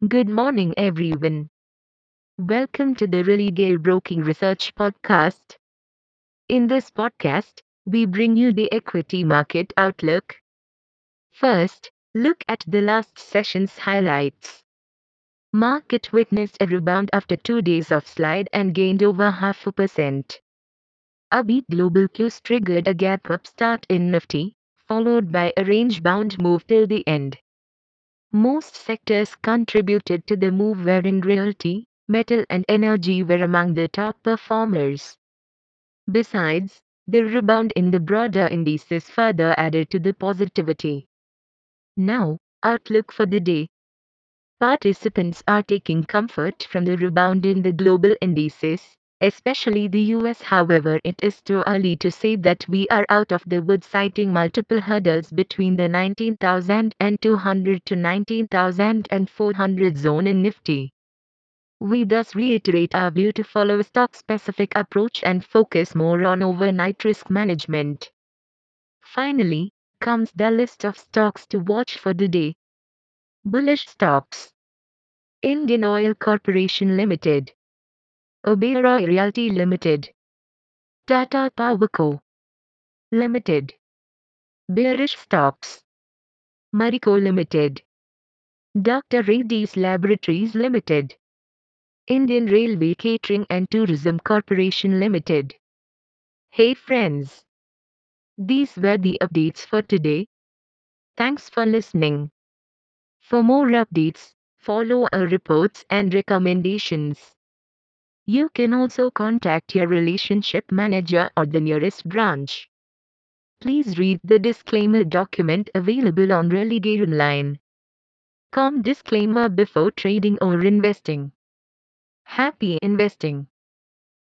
Good morning, everyone. Welcome to the Really Religare Broking Research Podcast. In this podcast, we bring you the equity market outlook. First, look at the last session's highlights. Market witnessed a rebound after two days of slide and gained over half a percent. Upbeat global cues triggered a gap up start in Nifty, followed by a range bound move till the end. Most sectors contributed to the move wherein realty, metal and energy were among the top performers. Besides, the rebound in the broader indices further added to the positivity. Now, outlook for the day. Participants are taking comfort from the rebound in the global indices, especially the US. However, it is too early to say that we are out of the woods, citing multiple hurdles between the 19,200 to 19,400 zone in Nifty. We thus reiterate our view to follow a stock specific approach and focus more on overnight risk management. Finally, comes the list of stocks to watch for the day. Bullish stocks Indian Oil Corporation Limited, Oberoi Realty Limited, Tata Power Co. Limited. Bearish stocks Marico Limited, Dr. Reddy's Laboratories Limited, Indian Railway Catering and Tourism Corporation Limited. Hey friends! These were the updates for today. Thanks for listening. For more updates, follow our reports and recommendations. You can also contact your relationship manager or the nearest branch. Please read the disclaimer document available on Religare Online. Com disclaimer before trading or investing. Happy investing.